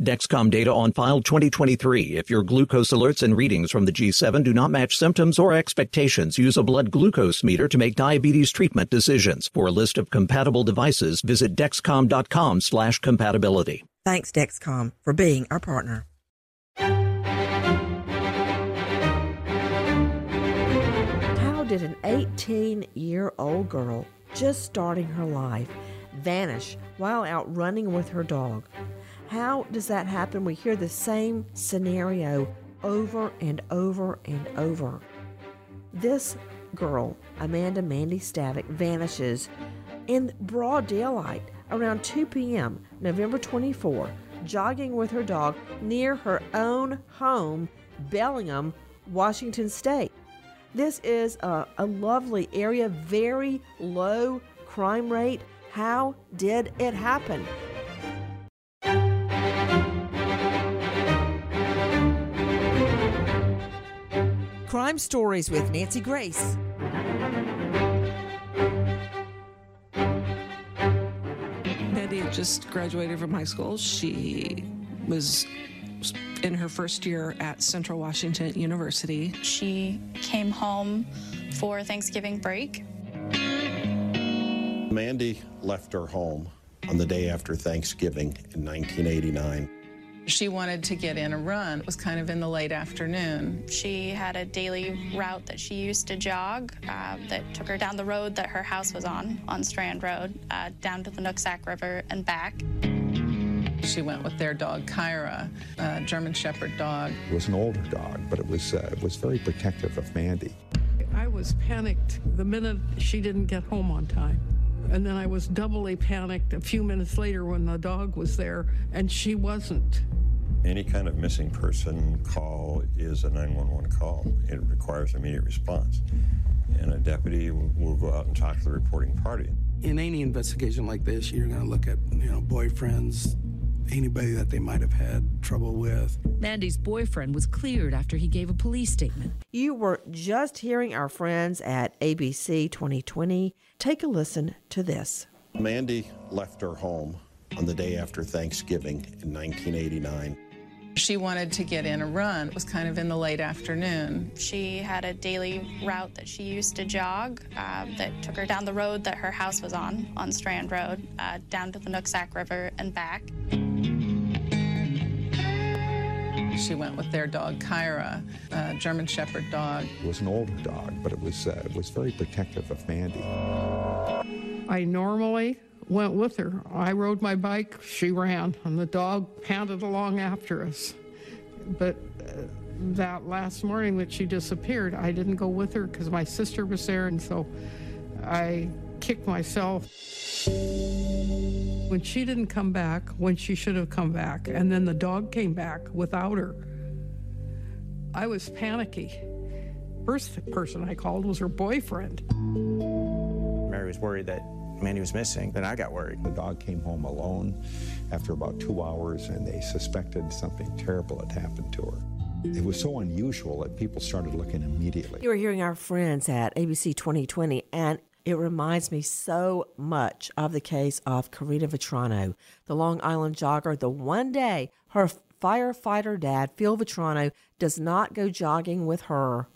Dexcom data on file 2023. If your glucose alerts and readings from the G7 do not match symptoms or expectations, use a blood glucose meter to make diabetes treatment decisions. For a list of compatible devices, visit dexcom.com slash compatibility. Thanks, Dexcom, for being our partner. How did an 18 year old girl just starting her life vanish while out running with her dog? How does that happen? We hear the same scenario over and over and over. This girl, Amanda Mandy Stavik, vanishes in broad daylight around 2 p.m., November 24, jogging with her dog near her own home, Bellingham, Washington State. This is a, a lovely area, very low crime rate. How did it happen? Crime Stories with Nancy Grace. Mandy had just graduated from high school. She was in her first year at Central Washington University. She came home for Thanksgiving break. Mandy left her home on the day after Thanksgiving in 1989. She wanted to get in a run. It was kind of in the late afternoon. She had a daily route that she used to jog uh, that took her down the road that her house was on, on Strand Road, uh, down to the Nooksack River and back. She went with their dog Kyra, a German Shepherd dog. It was an older dog, but it was uh, it was very protective of Mandy. I was panicked the minute she didn't get home on time. And then I was doubly panicked a few minutes later when the dog was there and she wasn't. Any kind of missing person call is a 911 call. It requires immediate response. And a deputy will go out and talk to the reporting party. In any investigation like this, you're going to look at, you know, boyfriends, anybody that they might have had trouble with. Mandy's boyfriend was cleared after he gave a police statement. You were just hearing our friends at ABC 2020. Take a listen to this. Mandy left her home on the day after Thanksgiving in 1989. She wanted to get in a run. It was kind of in the late afternoon. She had a daily route that she used to jog uh, that took her down the road that her house was on, on Strand Road, uh, down to the Nooksack River and back. She went with their dog Kyra, a German Shepherd dog. It was an older dog, but it was uh, it was very protective of Mandy. I normally went with her. I rode my bike, she ran, and the dog panted along after us. But uh, that last morning that she disappeared, I didn't go with her because my sister was there, and so I kicked myself. When she didn't come back, when she should have come back, and then the dog came back without her, I was panicky. First person I called was her boyfriend. Mary was worried that Mandy was missing. Then I got worried. The dog came home alone after about two hours, and they suspected something terrible had happened to her. It was so unusual that people started looking immediately. You were hearing our friends at ABC 2020, and it reminds me so much of the case of Karina Vetrano, the Long Island jogger. The one day her firefighter dad, Phil Vetrano, does not go jogging with her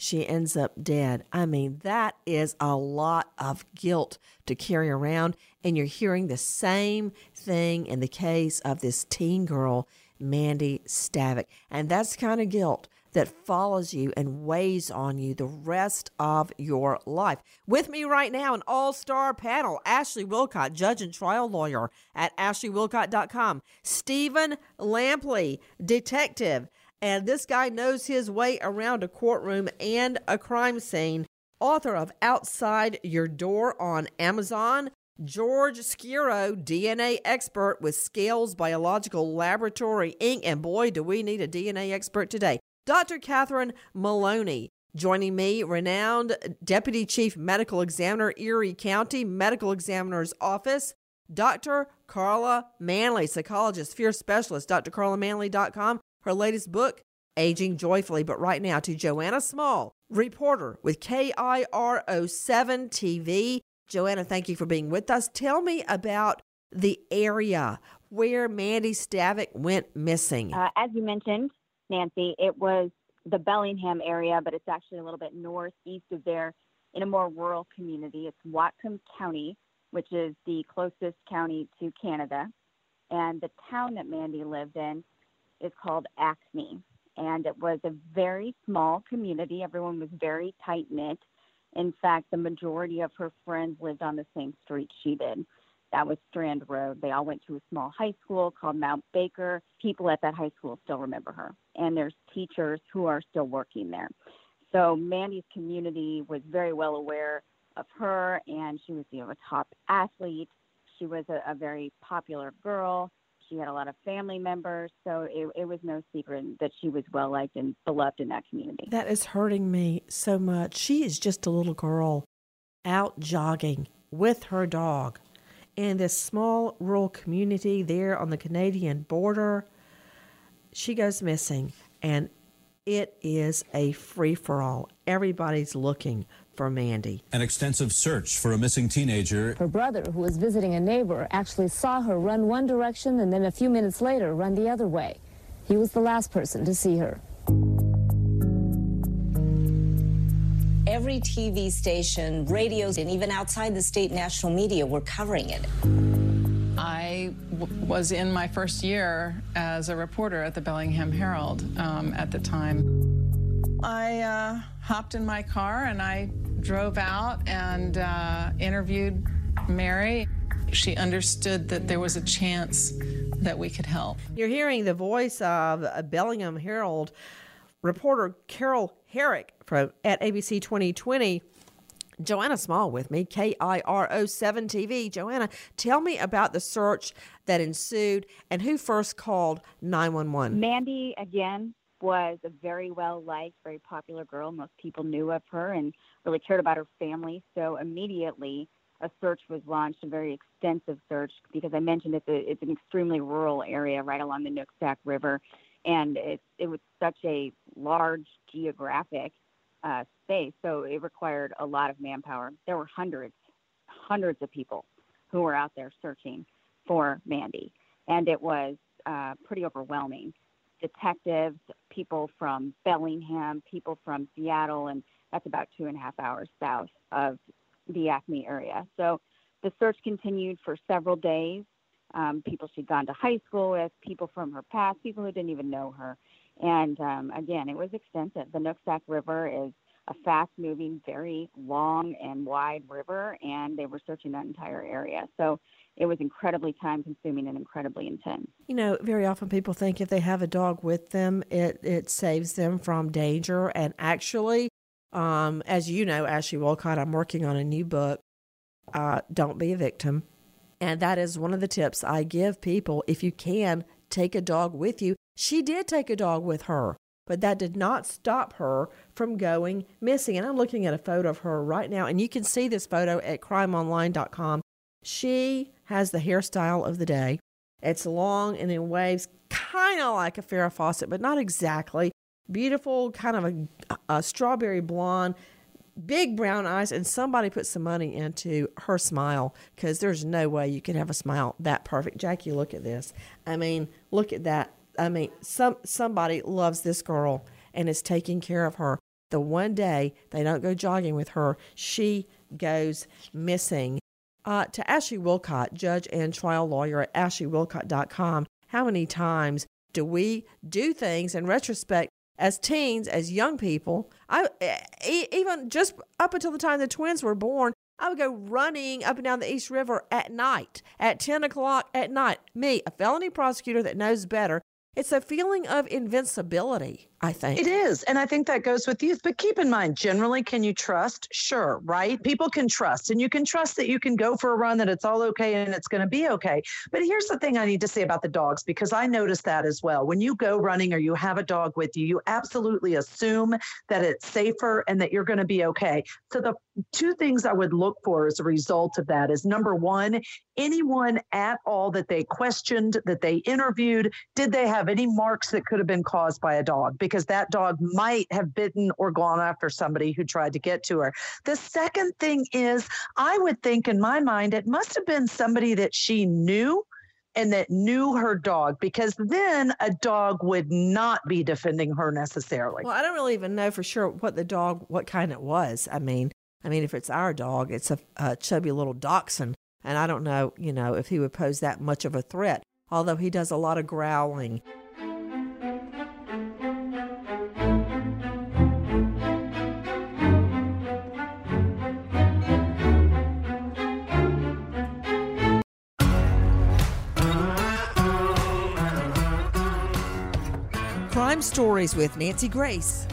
she ends up dead. I mean, that is a lot of guilt to carry around. And you're hearing the same thing in the case of this teen girl, Mandy Stavik. And that's kind of guilt that follows you and weighs on you the rest of your life. With me right now, an all star panel Ashley Wilcott, judge and trial lawyer at ashleywilcott.com, Stephen Lampley, detective and this guy knows his way around a courtroom and a crime scene. Author of Outside Your Door on Amazon, George Schiro, DNA expert with Scales Biological Laboratory Inc. And boy, do we need a DNA expert today. Dr. Catherine Maloney. Joining me, renowned Deputy Chief Medical Examiner, Erie County Medical Examiner's Office, Dr. Carla Manley, psychologist, fear specialist, drcarlamanley.com. Her latest book, Aging Joyfully. But right now to Joanna Small, reporter with KIRO 7 TV. Joanna, thank you for being with us. Tell me about the area where Mandy Stavik went missing. Uh, as you mentioned, Nancy, it was the Bellingham area, but it's actually a little bit northeast of there in a more rural community. It's Whatcom County, which is the closest county to Canada. And the town that Mandy lived in is called Acme. And it was a very small community. Everyone was very tight knit. In fact, the majority of her friends lived on the same street she did. That was Strand Road. They all went to a small high school called Mount Baker. People at that high school still remember her. And there's teachers who are still working there. So Mandy's community was very well aware of her, and she was you know, a top athlete. She was a, a very popular girl. She had a lot of family members, so it, it was no secret that she was well liked and beloved in that community. That is hurting me so much. She is just a little girl out jogging with her dog in this small rural community there on the Canadian border. She goes missing, and it is a free for all. Everybody's looking for Mandy. An extensive search for a missing teenager. Her brother, who was visiting a neighbor, actually saw her run one direction and then a few minutes later run the other way. He was the last person to see her. Every TV station, radios, and even outside the state national media were covering it. I was in my first year as a reporter at the Bellingham Herald um, at the time. I uh, hopped in my car and I drove out and uh, interviewed Mary. She understood that there was a chance that we could help. You're hearing the voice of Bellingham Herald reporter Carol Herrick from, at ABC 2020. Joanna Small with me, KIRO 7 TV. Joanna, tell me about the search that ensued and who first called 911. Mandy, again, was a very well liked, very popular girl. Most people knew of her and really cared about her family. So immediately a search was launched, a very extensive search, because I mentioned it's, a, it's an extremely rural area right along the Nooksack River. And it, it was such a large geographic uh, space, so it required a lot of manpower. There were hundreds, hundreds of people who were out there searching for Mandy, and it was uh, pretty overwhelming detectives, people from Bellingham, people from Seattle, and that's about two and a half hours south of the Acme area. So the search continued for several days. Um, people she'd gone to high school with, people from her past, people who didn't even know her. And um, again, it was extensive. The Nooksack River is a fast moving, very long and wide river, and they were searching that entire area. So it was incredibly time consuming and incredibly intense. You know, very often people think if they have a dog with them, it, it saves them from danger. And actually, um, as you know, Ashley Wilcott, I'm working on a new book, uh, Don't Be a Victim. And that is one of the tips I give people. If you can, take a dog with you. She did take a dog with her but that did not stop her from going missing. And I'm looking at a photo of her right now, and you can see this photo at crimeonline.com. She has the hairstyle of the day. It's long and in waves, kind of like a Farrah Fawcett, but not exactly. Beautiful, kind of a, a strawberry blonde, big brown eyes, and somebody put some money into her smile because there's no way you can have a smile that perfect. Jackie, look at this. I mean, look at that I mean, some somebody loves this girl and is taking care of her. the one day they don't go jogging with her, she goes missing. Uh, to Ashley Wilcott, judge and trial lawyer at ashleywilcott.com, how many times do we do things in retrospect as teens, as young people? I even just up until the time the twins were born, I would go running up and down the East River at night, at 10 o'clock at night. Me, a felony prosecutor that knows better, it's a feeling of invincibility, I think. It is. And I think that goes with youth. But keep in mind, generally, can you trust? Sure, right? People can trust. And you can trust that you can go for a run, that it's all okay and it's going to be okay. But here's the thing I need to say about the dogs, because I noticed that as well. When you go running or you have a dog with you, you absolutely assume that it's safer and that you're going to be okay. So the two things I would look for as a result of that is number one, anyone at all that they questioned, that they interviewed, did they have any marks that could have been caused by a dog? Because that dog might have bitten or gone after somebody who tried to get to her. The second thing is, I would think in my mind, it must have been somebody that she knew and that knew her dog because then a dog would not be defending her necessarily. Well, I don't really even know for sure what the dog, what kind it was. I mean, I mean, if it's our dog, it's a, a chubby little dachshund, and I don't know, you know, if he would pose that much of a threat. Although he does a lot of growling. Crime Stories with Nancy Grace.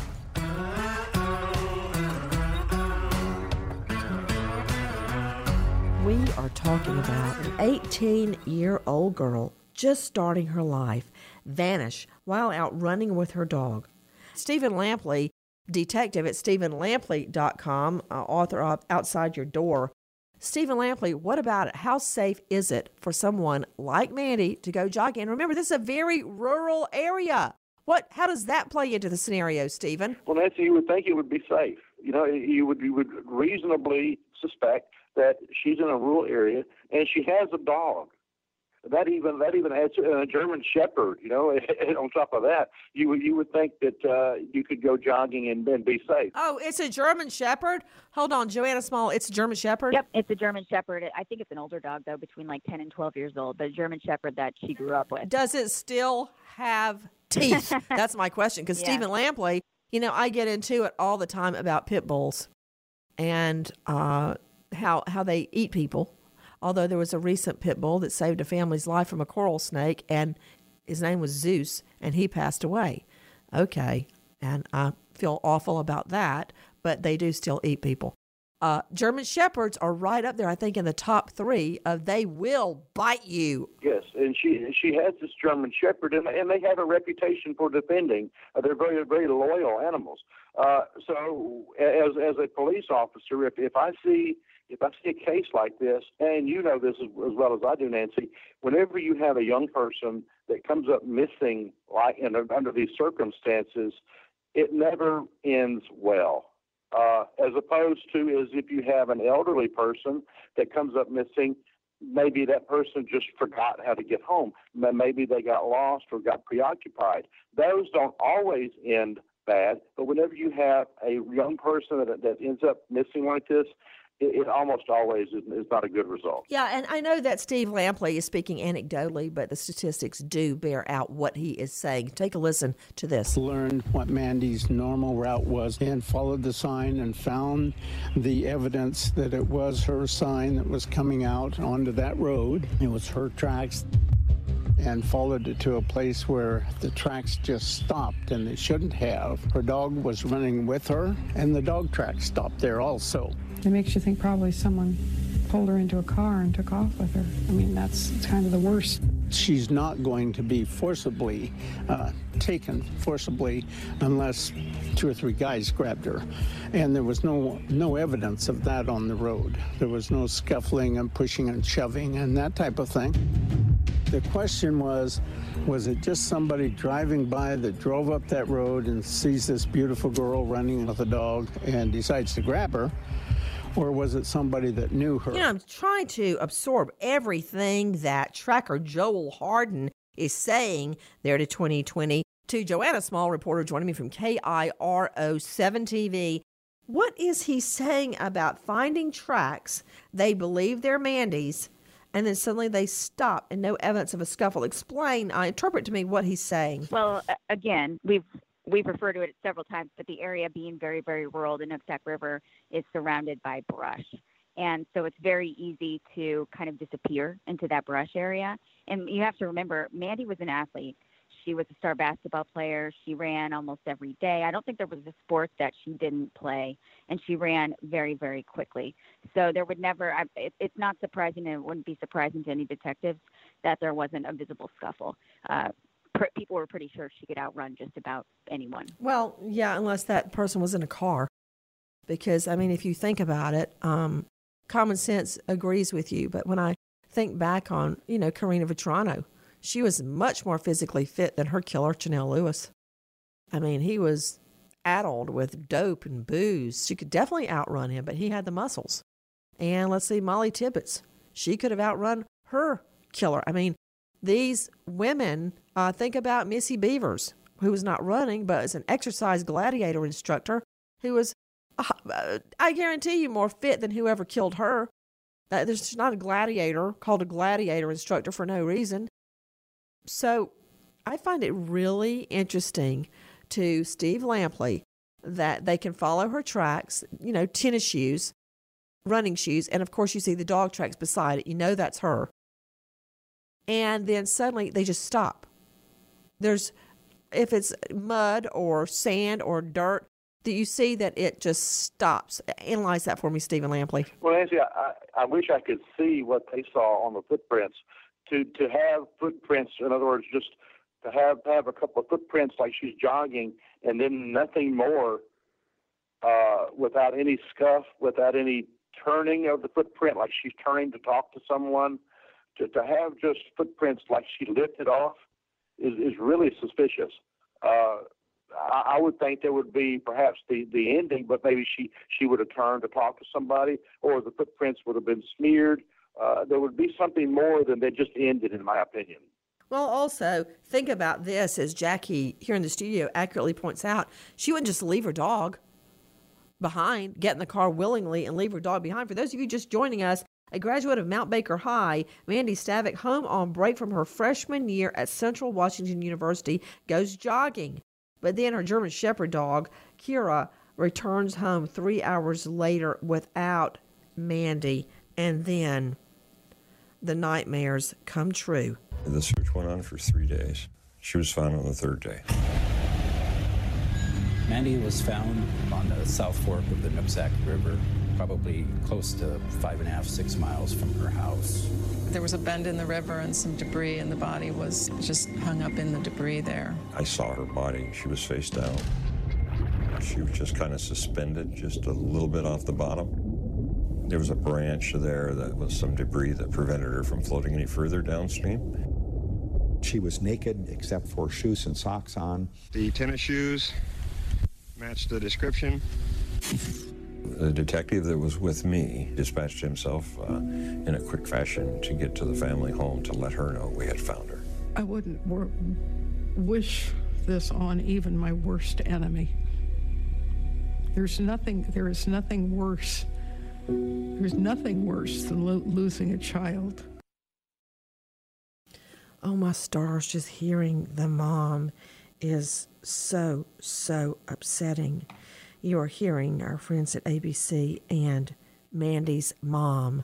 We are talking about an 18 year old girl just starting her life vanish while out running with her dog. Stephen Lampley, detective at stephenlampley.com, uh, author of Outside Your Door. Stephen Lampley, what about it? How safe is it for someone like Mandy to go jogging? And remember, this is a very rural area. What? How does that play into the scenario, Stephen? Well, Nancy, you would think it would be safe. You know, you would you would reasonably suspect that she's in a rural area and she has a dog. That even that even adds a German Shepherd. You know, and on top of that, you would you would think that uh, you could go jogging and, and be safe. Oh, it's a German Shepherd. Hold on, Joanna Small. It's a German Shepherd. Yep, it's a German Shepherd. I think it's an older dog though, between like ten and twelve years old. But a German Shepherd that she grew up with. Does it still have teeth? That's my question. Because Yeah. Stephen Lampley, you know, I get into it all the time about pit bulls and uh, how how they eat people. Although there was a recent pit bull that saved a family's life from a coral snake, and his name was Zeus, and he passed away. Okay, and I feel awful about that, but they do still eat people. Uh, German Shepherds are right up there, I think, in the top three of they will bite you. Yes, and she she has this German Shepherd, and, and they have a reputation for defending. Uh, they're very very loyal animals. Uh, so, as as a police officer, if if I see if I see a case like this, and you know this as, as well as I do, Nancy, whenever you have a young person that comes up missing, like in, under these circumstances, it never ends well. Uh, as opposed to is if you have an elderly person that comes up missing, maybe that person just forgot how to get home. Maybe they got lost or got preoccupied. Those don't always end bad, but whenever you have a young person that, that ends up missing like this, it, it almost always is, is not a good result. Yeah, and I know that Steve Lampley is speaking anecdotally, but the statistics do bear out what he is saying. Take a listen to this. Learned what Mandy's normal route was and followed the sign and found the evidence that it was her sign that was coming out onto that road. It was her tracks and followed it to a place where the tracks just stopped and they shouldn't have. Her dog was running with her and the dog tracks stopped there also. It makes you think probably someone pulled her into a car and took off with her. I mean, that's kind of the worst. She's not going to be forcibly uh, taken forcibly unless two or three guys grabbed her, and there was no no evidence of that on the road. There was no scuffling and pushing and shoving and that type of thing. The question was, was it just somebody driving by that drove up that road and sees this beautiful girl running with a dog and decides to grab her? Or was it somebody that knew her? You know, I'm trying to absorb everything that tracker Joel Hardin is saying there to 2020. to Joanna Small, reporter joining me from KIRO 7 TV. What is he saying about finding tracks they believe they're Mandy's and then suddenly they stop and no evidence of a scuffle? Explain, uh, interpret to me what he's saying. Well, again, we've we've referred to it several times, but the area being very, very rural, the Nooksack River is surrounded by brush. And so it's very easy to kind of disappear into that brush area. And you have to remember, Mandy was an athlete. She was a star basketball player. She ran almost every day. I don't think there was a sport that she didn't play, and she ran very, very quickly. So there would never. I, it, it's not surprising, and it wouldn't be surprising to any detectives that there wasn't a visible scuffle. Uh, people were pretty sure she could outrun just about anyone. Well, yeah, unless that person was in a car. Because, I mean, if you think about it, um, common sense agrees with you. But when I think back on, you know, Karina Vetrano, she was much more physically fit than her killer, Chanel Lewis. I mean, he was addled with dope and booze. She could definitely outrun him, but he had the muscles. And let's see, Molly Tibbetts, she could have outrun her killer. I mean, these women, uh, think about Missy Bevers, who was not running, but is an exercise gladiator instructor who was, uh, I guarantee you, more fit than whoever killed her. Uh, there's not a gladiator called a gladiator instructor for no reason. So I find it really interesting to Steve Lampley that they can follow her tracks, you know, tennis shoes, running shoes, and of course you see the dog tracks beside it. You know that's her. And then suddenly they just stop. There's if it's mud or sand or dirt, that you see that it just stops. Analyze that for me, Stephen Lampley. Well, Nancy, I, I wish I could see what they saw on the footprints. To to have footprints, in other words, just to have have a couple of footprints like she's jogging, and then nothing more, uh, without any scuff, without any turning of the footprint, like she's turning to talk to someone. To to have just footprints like she lifted off is is really suspicious. Uh, I, I would think there would be perhaps the the ending, but maybe she she would have turned to talk to somebody, or the footprints would have been smeared. Uh, there would be something more than they just ended, in my opinion. Well, also think about this as Jackie here in the studio accurately points out. She wouldn't just leave her dog behind, get in the car willingly, and leave her dog behind. For those of you just joining us, a graduate of Mount Baker High, Mandy Stavik, home on break from her freshman year at Central Washington University, goes jogging. But then her German Shepherd dog, Kira, returns home three hours later without Mandy. And then the nightmares come true. The search went on for three days. She was found on the third day. Mandy was found on the South Fork of the Nooksack River, probably close to five and a half, six miles from her house. There was a bend in the river and some debris, and the body was just hung up in the debris there. I saw her body. She was face down. She was just kind of suspended, just a little bit off the bottom. There was a branch there that was some debris that prevented her from floating any further downstream. She was naked except for shoes and socks on. The tennis shoes matched the description. The detective that was with me dispatched himself uh, in a quick fashion to get to the family home to let her know we had found her. I wouldn't wor- wish this on even my worst enemy. There's nothing, there is nothing worse. There's nothing worse than lo- losing a child. Oh, my stars, just hearing the mom is so, so upsetting. You are hearing our friends at ABC and Mandy's mom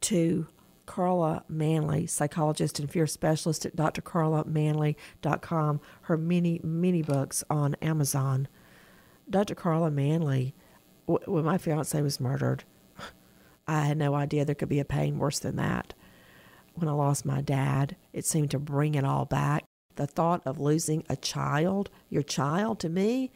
to Carla Manley, psychologist and fear specialist at drcarlamanley.com, her many, many books on Amazon. Dr. Carla Manley, when my fiance was murdered, I had no idea there could be a pain worse than that. When I lost my dad, it seemed to bring it all back. The thought of losing a child, your child, to me,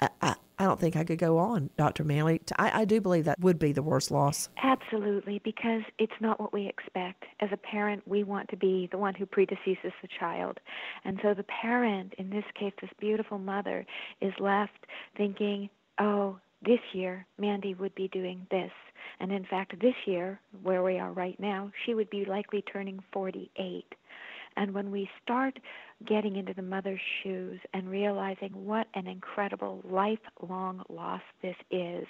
I, I don't think I could go on, Dr. Manley. I, I do believe that would be the worst loss. Absolutely, because it's not what we expect. As a parent, we want to be the one who predeceases the child. And so the parent, in this case, this beautiful mother, is left thinking, oh, this year, Mandy would be doing this. And in fact, this year, where we are right now, she would be likely turning 48. And when we start getting into the mother's shoes and realizing what an incredible lifelong loss this is,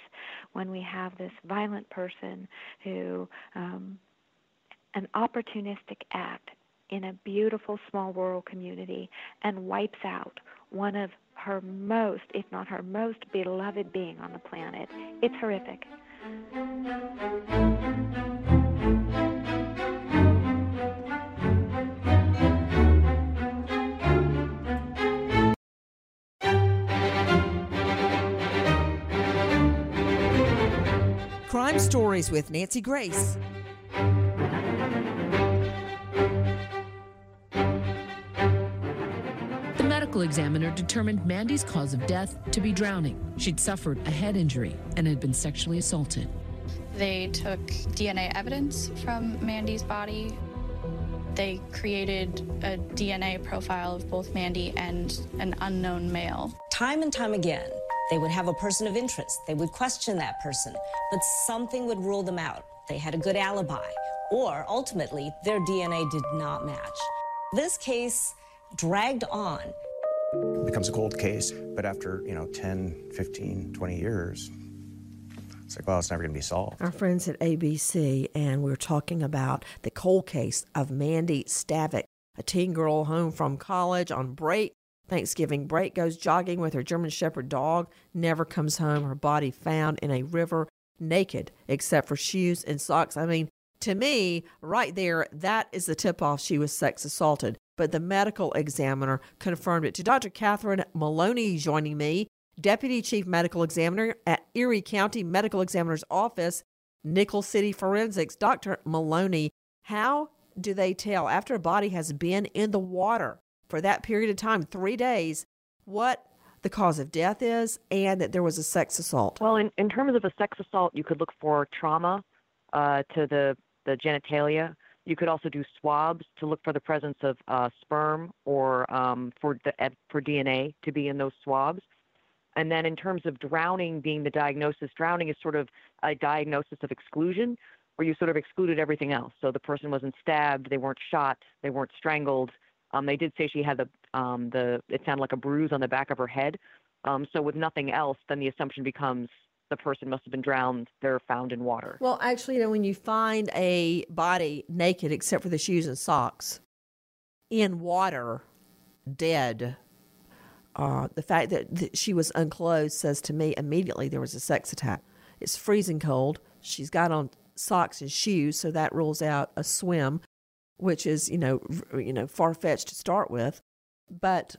when we have this violent person who, um, an opportunistic act in a beautiful small rural community and wipes out one of her most, if not her most beloved being on the planet. It's horrific. Crime Stories with Nancy Grace. The medical examiner determined Mandy's cause of death to be drowning. She'd suffered a head injury and had been sexually assaulted. They took DNA evidence from Mandy's body. They created a DNA profile of both Mandy and an unknown male. Time and time again, they would have a person of interest. They would question that person, but something would rule them out. They had a good alibi, or ultimately, their DNA did not match. This case dragged on. It becomes a cold case, but after, you know, 10, 15, 20 years, it's like, well, it's never going to be solved. Our friends at ABC, and we're talking about the cold case of Mandy Stavik, a teen girl home from college on break. Thanksgiving break goes jogging with her German Shepherd dog, never comes home, her body found in a river naked except for shoes and socks. I mean, to me, right there, that is the tip off she was sex assaulted. But the medical examiner confirmed it. To Dr. Catherine Maloney joining me, Deputy Chief Medical Examiner at Erie County Medical Examiner's Office, Nickel City Forensics. Dr. Maloney, how do they tell after a body has been in the water for that period of time, three days, what the cause of death is and that there was a sex assault? Well, in, in terms of a sex assault, you could look for trauma uh, to the, the genitalia. You could also do swabs to look for the presence of uh, sperm or um, for the for DNA to be in those swabs. And then in terms of drowning being the diagnosis, drowning is sort of a diagnosis of exclusion, where you sort of excluded everything else. So the person wasn't stabbed, they weren't shot, they weren't strangled. Um, they did say she had the um, the it sounded like a bruise on the back of her head. Um, so with nothing else, then the assumption becomes the person must have been drowned. They're found in water. Well, actually, you know, when you find a body naked except for the shoes and socks in water, dead, uh, the fact that, that she was unclothed says to me immediately there was a sex attack. It's freezing cold. She's got on socks and shoes, so that rules out a swim, which is you know you know far fetched to start with. But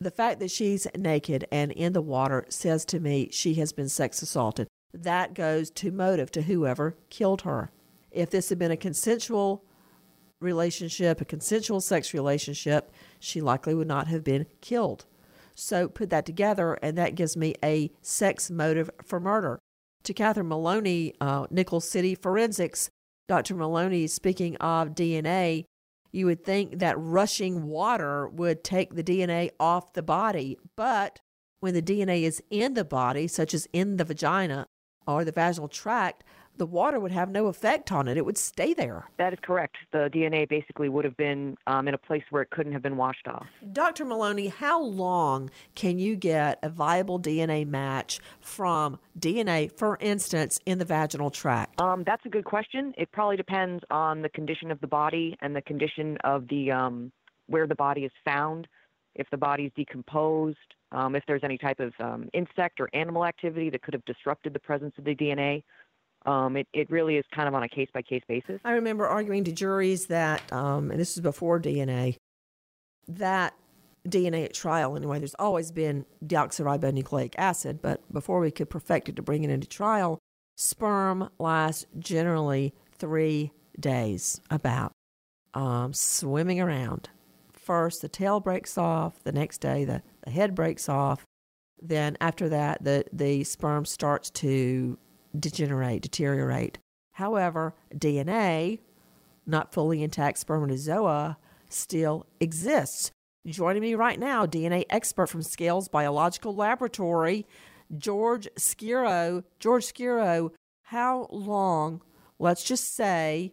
the fact that she's naked and in the water says to me she has been sex assaulted. That goes to motive to whoever killed her. If this had been a consensual relationship, a consensual sex relationship, she likely would not have been killed. So put that together, and that gives me a sex motive for murder. To Catherine Maloney, uh, Nickel City Forensics, Dr. Maloney, speaking of DNA, you would think that rushing water would take the DNA off the body, but when the DNA is in the body, such as in the vagina or the vaginal tract, the water would have no effect on it. It would stay there. That is correct. The DNA basically would have been um, in a place where it couldn't have been washed off. Dr. Maloney, how long can you get a viable DNA match from DNA, for instance, in the vaginal tract? Um, that's a good question. It probably depends on the condition of the body and the condition of the um, where the body is found. If the body is decomposed, um, if there's any type of um, insect or animal activity that could have disrupted the presence of the DNA. Um, it, it really is kind of on a case by case basis. I remember arguing to juries that, um, and this is before DNA, that DNA at trial, anyway, there's always been deoxyribonucleic acid, but before we could perfect it to bring it into trial, sperm lasts generally three days about um, swimming around. First, the tail breaks off, the next day, the, the head breaks off. Then, after that, the, the sperm starts to degenerate, deteriorate. However, DNA, not fully intact spermatozoa, still exists. Joining me right now, DNA expert from Scales Biological Laboratory, George Schiro. George Schiro, how long, let's just say,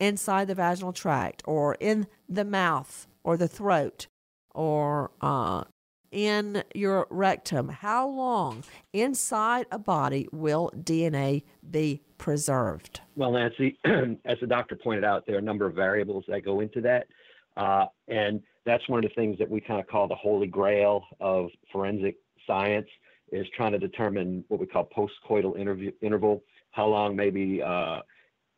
inside the vaginal tract or in the mouth or the throat or uh, in your rectum, how long inside a body will DNA be preserved? Well, Nancy, as the doctor pointed out, there are a number of variables that go into that. Uh, and that's one of the things that we kind of call the holy grail of forensic science is trying to determine what we call postcoital interview, interval, how long maybe uh,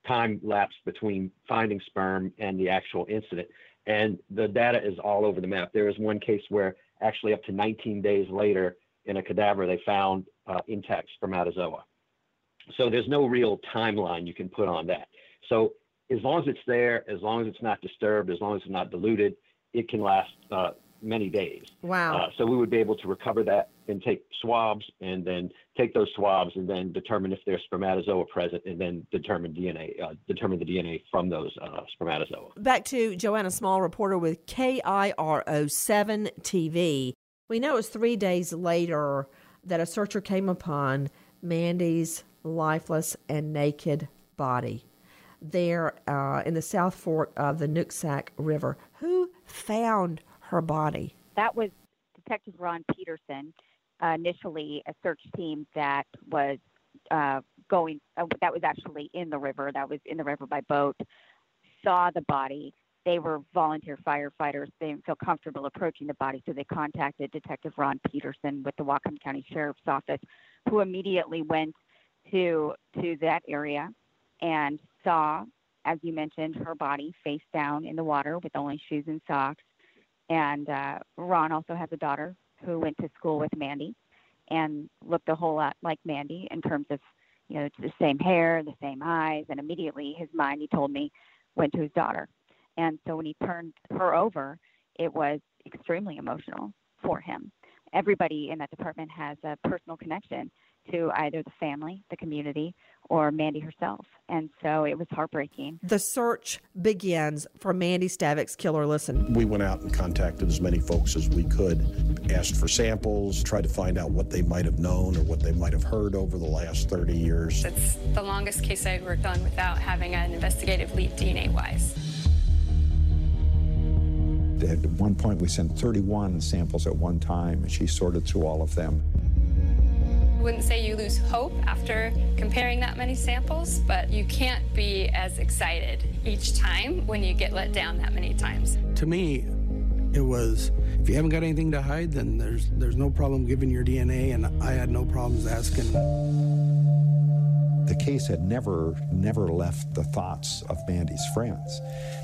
time lapse between finding sperm and the actual incident. And the data is all over the map. There is one case where actually up to 19 days later in a cadaver, they found uh, intact spermatozoa. So there's no real timeline you can put on that. So as long as it's there, as long as it's not disturbed, as long as it's not diluted, it can last uh, many days. Wow. Uh, so we would be able to recover that and take swabs and then take those swabs and then determine if there's spermatozoa present and then determine DNA, uh, determine the DNA from those uh, spermatozoa. Back to Joanna Small, reporter with KIRO 7 TV. We know it was three days later that a searcher came upon Mandy's lifeless and naked body there uh, in the South Fork of the Nooksack River. Who found her body? That was Detective Ron Peterson, uh, initially a search team that was uh, going, uh, that was actually in the river, that was in the river by boat, saw the body. They were volunteer firefighters. They didn't feel comfortable approaching the body, so they contacted Detective Ron Peterson with the Whatcom County Sheriff's Office, who immediately went to to that area and saw, as you mentioned, her body face down in the water with only shoes and socks. And uh, Ron also has a daughter who went to school with Mandy and looked a whole lot like Mandy in terms of, you know, the same hair, the same eyes. And immediately his mind, he told me, went to his daughter. And so when he turned her over, it was extremely emotional for him. Everybody in that department has a personal connection to either the family, the community, or Mandy herself. And so it was heartbreaking. The search begins for Mandy Stavick's killer. Listen. We went out and contacted as many folks as we could, asked for samples, tried to find out what they might have known or what they might have heard over the last 30 years. It's the longest case I'd worked on without having an investigative lead DNA wise. At one point, we sent 31 samples at one time, and she sorted through all of them wouldn't say you lose hope after comparing that many samples, but you can't be as excited each time when you get let down that many times. To me, it was if you haven't got anything to hide, then there's there's no problem giving your DNA, and I had no problems asking. The case had never never left the thoughts of Mandy's friends,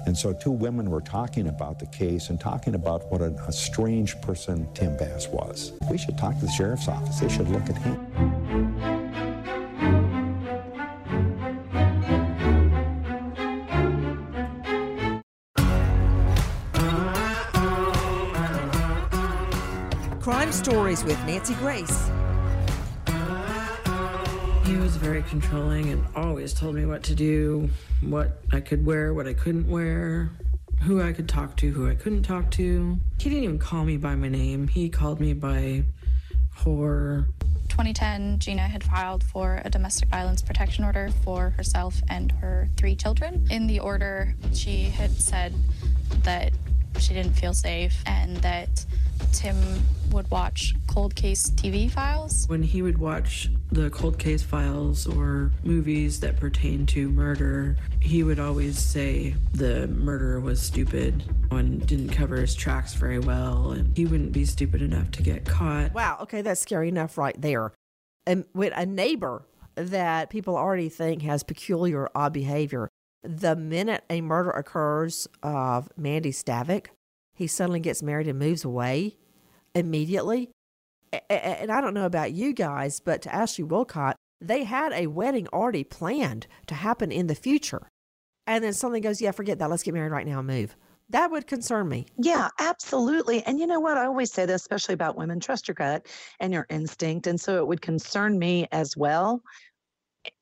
and so two women were talking about the case and talking about what a, a strange person Tim Bass was. We should talk to the sheriff's office. They should look at him. Crime Stories with Nancy Grace. He was very controlling and always told me what to do, what I could wear, what I couldn't wear, who I could talk to, who I couldn't talk to. He didn't even call me by my name. He called me by whore. 2010, Gina had filed for a domestic violence protection order for herself and her three children. In the order, she had said that she didn't feel safe and that Tim would watch cold case TV files. When he would watch the cold case files or movies that pertain to murder, he would always say the murderer was stupid and didn't cover his tracks very well, and he wouldn't be stupid enough to get caught. Wow, okay, that's scary enough right there. And with a neighbor that people already think has peculiar odd behavior, the minute a murder occurs of Mandy Stavik, he suddenly gets married and moves away immediately. And I don't know about you guys, but to Ashley Wilcott, they had a wedding already planned to happen in the future. And then something goes, yeah, forget that. Let's get married right now and move. That would concern me. Yeah, absolutely. And you know what? I always say this, especially about women trust your gut and your instinct. And so it would concern me as well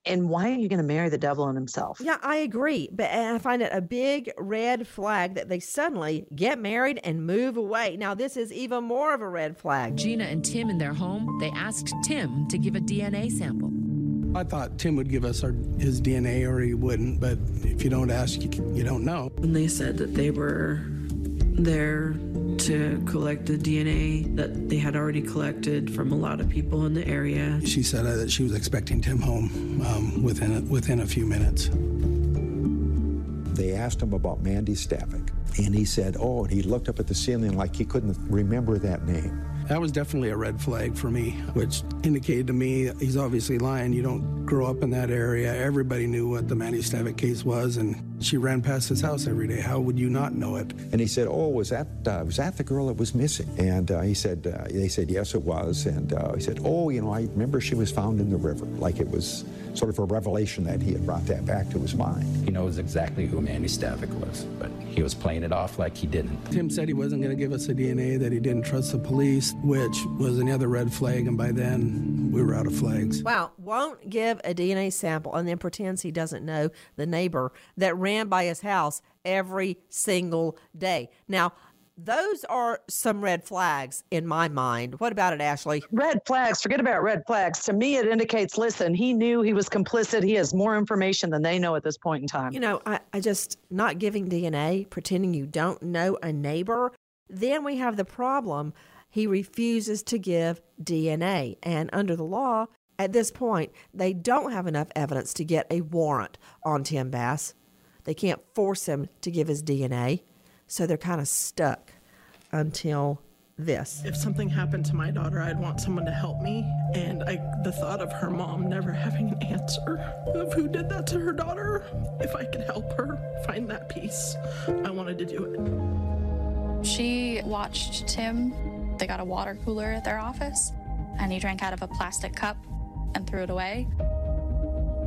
and why are you going to marry the devil in himself? Yeah, I agree. But I find it a big red flag that they suddenly get married and move away. Now, this is even more of a red flag. Gina and Tim in their home, they asked Tim to give a DNA sample. I thought Tim would give us our, his DNA or he wouldn't, but if you don't ask, you, you don't know. When they said that they were there to collect the DNA that they had already collected from a lot of people in the area. She said uh, that she was expecting Tim home um, within a, within a few minutes. They asked him about Mandy Stavik, and he said, "Oh," and he looked up at the ceiling like he couldn't remember that name. That was definitely a red flag for me, which indicated to me he's obviously lying. You don't grow up in that area. Everybody knew what the Mandy Stavik case was, and she ran past his house every day. How would you not know it? And he said, "Oh, was that uh, was that the girl that was missing?" And uh, he said, uh, "They said yes, it was." And uh, he said, "Oh, you know, I remember she was found in the river." Like it was sort of a revelation that he had brought that back to his mind. He knows exactly who Mandy Stavik was, but he was playing it off like he didn't. Tim said he wasn't going to give us a DNA, that he didn't trust the police, which was another red flag, and by then we were out of flags. Wow, won't give a DNA sample and then pretends he doesn't know the neighbor that ran by his house every single day. Now, those are some red flags in my mind. What about it, Ashley? Red flags, forget about red flags. To me, it indicates listen, he knew he was complicit. He has more information than they know at this point in time. You know, I, I just not giving DNA, pretending you don't know a neighbor. Then we have the problem. He refuses to give DNA. And under the law, at this point, they don't have enough evidence to get a warrant on Tim Bass. They can't force him to give his DNA. So they're kind of stuck until this. If something happened to my daughter, I'd want someone to help me. And I, the thought of her mom never having an answer of who did that to her daughter, if I could help her find that peace, I wanted to do it. She watched Tim. They got a water cooler at their office, and he drank out of a plastic cup and threw it away.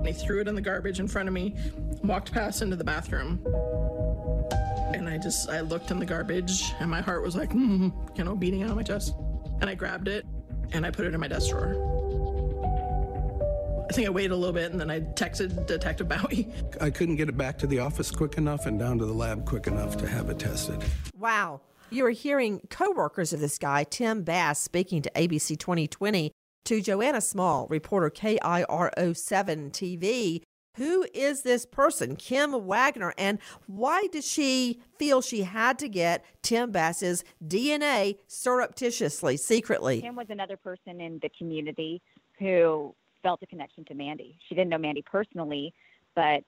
He threw it in the garbage in front of me, walked past into the bathroom. And I just, I looked in the garbage and my heart was like, mm, you know, beating out of my chest. And I grabbed it and I put it in my desk drawer. I think I waited a little bit and then I texted Detective Bowie. I couldn't get it back to the office quick enough and down to the lab quick enough to have it tested. Wow. You are hearing co-workers of this guy, Tim Bass, speaking to ABC 2020 to Joanna Small, reporter KIRO7 TV. Who is this person, Kim Wagner, and why did she feel she had to get Tim Bass's DNA surreptitiously, secretly? Kim was another person in the community who felt a connection to Mandy. She didn't know Mandy personally, but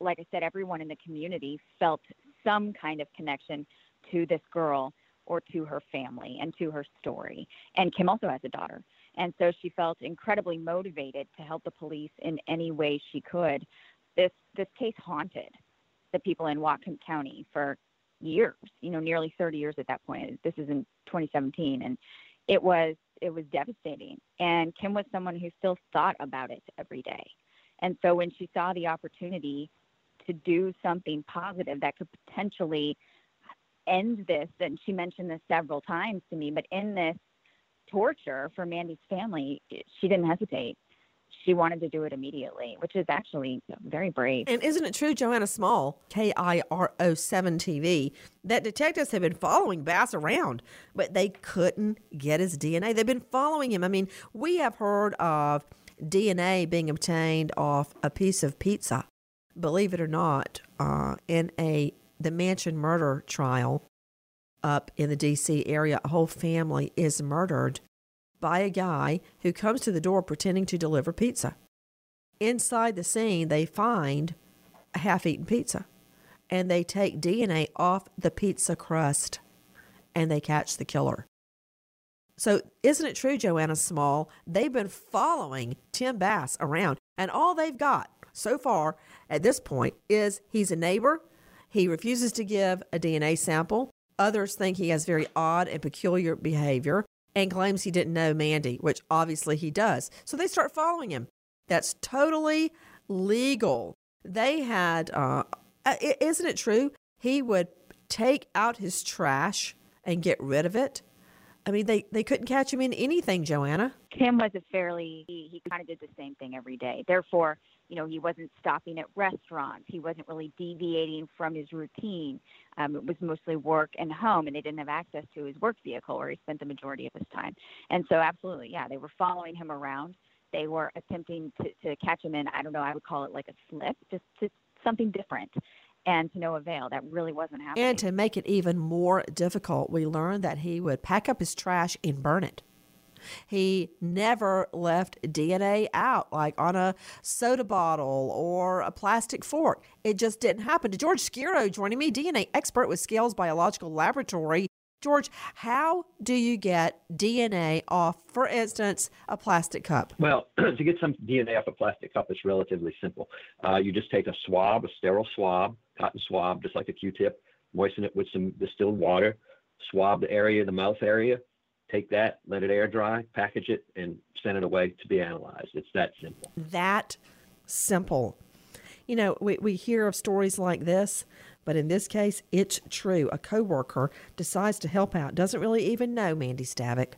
like I said, everyone in the community felt some kind of connection to this girl or to her family and to her story. And Kim also has a daughter. And so she felt incredibly motivated to help the police in any way she could. This this case haunted the people in Whatcom County for years, you know, nearly 30 years at that point. This is in 2017 and it was it was devastating. And Kim was someone who still thought about it every day. And so when she saw the opportunity to do something positive that could potentially end this, and she mentioned this several times to me, but in this torture for Mandy's family, she didn't hesitate. She wanted to do it immediately, which is actually very brave. And isn't it true, Joanna Small, K I R O 7 TV, that detectives have been following Bass around, but they couldn't get his DNA? They've been following him. I mean, we have heard of DNA being obtained off a piece of pizza. Believe it or not, uh, in a the Mansion murder trial, up in the DC area, a whole family is murdered by a guy who comes to the door pretending to deliver pizza. Inside the scene, they find a half eaten pizza and they take DNA off the pizza crust and they catch the killer. So, isn't it true, Joanna Small? They've been following Tim Bass around, and all they've got so far at this point is he's a neighbor. He refuses to give a DNA sample. Others think he has very odd and peculiar behavior and claims he didn't know Mandy, which obviously he does. So they start following him. That's totally legal. They had, uh, isn't it true? He would take out his trash and get rid of it. I mean, they, they couldn't catch him in anything, Joanna. Tim was a fairly, he, he kind of did the same thing every day. Therefore, you know, he wasn't stopping at restaurants. He wasn't really deviating from his routine. Um, it was mostly work and home, and he didn't have access to his work vehicle where he spent the majority of his time. And so, absolutely, yeah, they were following him around. They were attempting to, to catch him in, I don't know, I would call it like a slip, just to something different. And to no avail. That really wasn't happening. And to make it even more difficult, we learned that he would pack up his trash and burn it. He never left DNA out, like on a soda bottle or a plastic fork. It just didn't happen. To George Schiro joining me, DNA expert with Scales Biological Laboratory. George, how do you get DNA off, for instance, a plastic cup? Well, to get some DNA off a plastic cup, it's relatively simple. Uh, you just take a swab, a sterile swab, cotton swab, just like a Q-tip, moisten it with some distilled water, swab the area, the mouth area, take that, let it air dry, package it, and send it away to be analyzed. It's that simple. That simple. You know, we, we hear of stories like this, but in this case, it's true. A coworker decides to help out, doesn't really even know Mandy Stavik,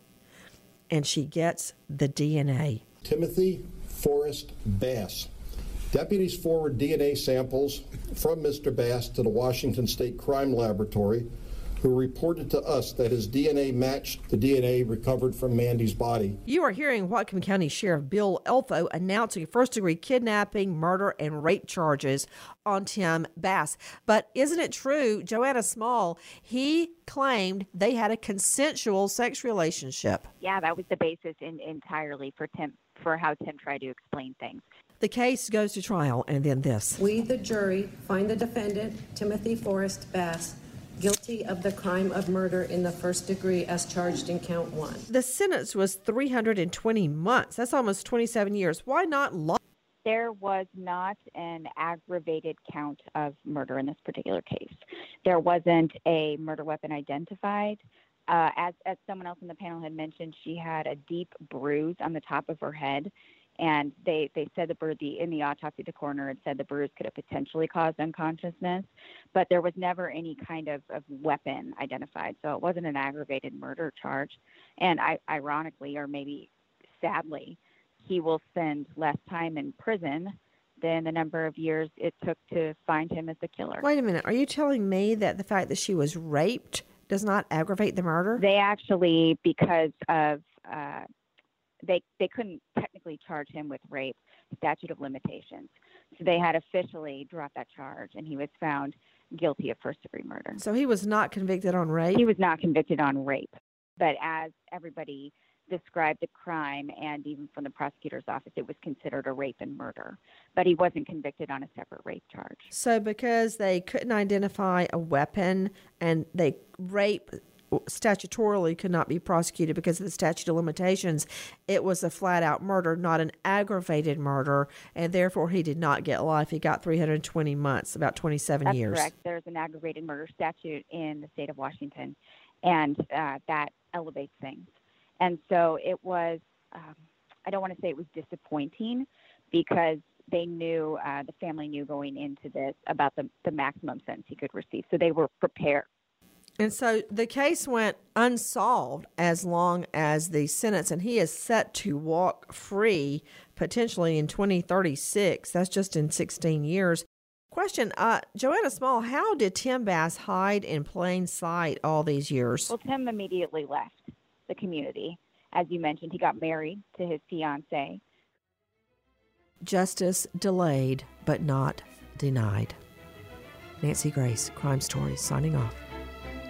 and she gets the DNA. Timothy Forrest Bass. Deputies forward DNA samples from Mr. Bass to the Washington State Crime Laboratory who reported to us that his DNA matched the DNA recovered from Mandy's body. You are hearing Whatcom County Sheriff Bill Elfo announcing first degree kidnapping, murder, and rape charges on Tim Bass. But isn't it true, Joanna Small, he claimed they had a consensual sex relationship? Yeah, that was the basis in, entirely for Tim for how Tim tried to explain things. The case goes to trial, and then this. We, the jury, find the defendant, Timothy Forrest Bass, guilty of the crime of murder in the first degree as charged in count one. The sentence was 320 months. That's almost 27 years. Why not life? There was not an aggravated count of murder in this particular case. There wasn't a murder weapon identified. Uh, as, as someone else in the panel had mentioned, she had a deep bruise on the top of her head and they they said the bird the in the autopsy the coroner had said the bruise could have potentially caused unconsciousness but there was never any kind of, of weapon identified so it wasn't an aggravated murder charge and I, ironically or maybe sadly he will spend less time in prison than the number of years it took to find him as the killer Wait a minute. Are you telling me that the fact that she was raped does not aggravate the murder? they actually because of uh, they they couldn't technically charge him with rape statute of limitations. So they had officially dropped that charge and he was found guilty of first degree murder. So he was not convicted on rape? he was not convicted on rape. But as everybody described the crime and even from the prosecutor's office it was considered a rape and murder. But he wasn't convicted on a separate rape charge. So because they couldn't identify a weapon and they rape statutorily could not be prosecuted because of the statute of limitations, it was a flat out murder, not an aggravated murder, and therefore he did not get life. He got 320 months, about 27 That's years. correct. There's an aggravated murder statute in the state of Washington, and uh, that elevates things. And so it was, um, I don't want to say it was disappointing because they knew, uh, the family knew going into this about the, the maximum sentence he could receive. So they were prepared. And so the case went unsolved as long as the sentence, and he is set to walk free potentially in 2036. That's just in 16 years. Question uh, Joanna Small, how did Tim Bass hide in plain sight all these years? Well, Tim immediately left the community. As you mentioned, he got married to his fiancee. Justice delayed, but not denied. Nancy Grace, Crime Stories, signing off.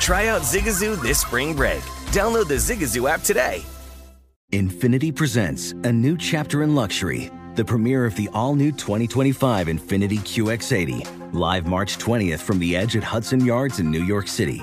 Try out Zigazoo this spring break. Download the Zigazoo app today. Infiniti presents a new chapter in luxury, the premiere of the all new 2025 Infiniti QX80, live March 20th from the edge at Hudson Yards in New York City,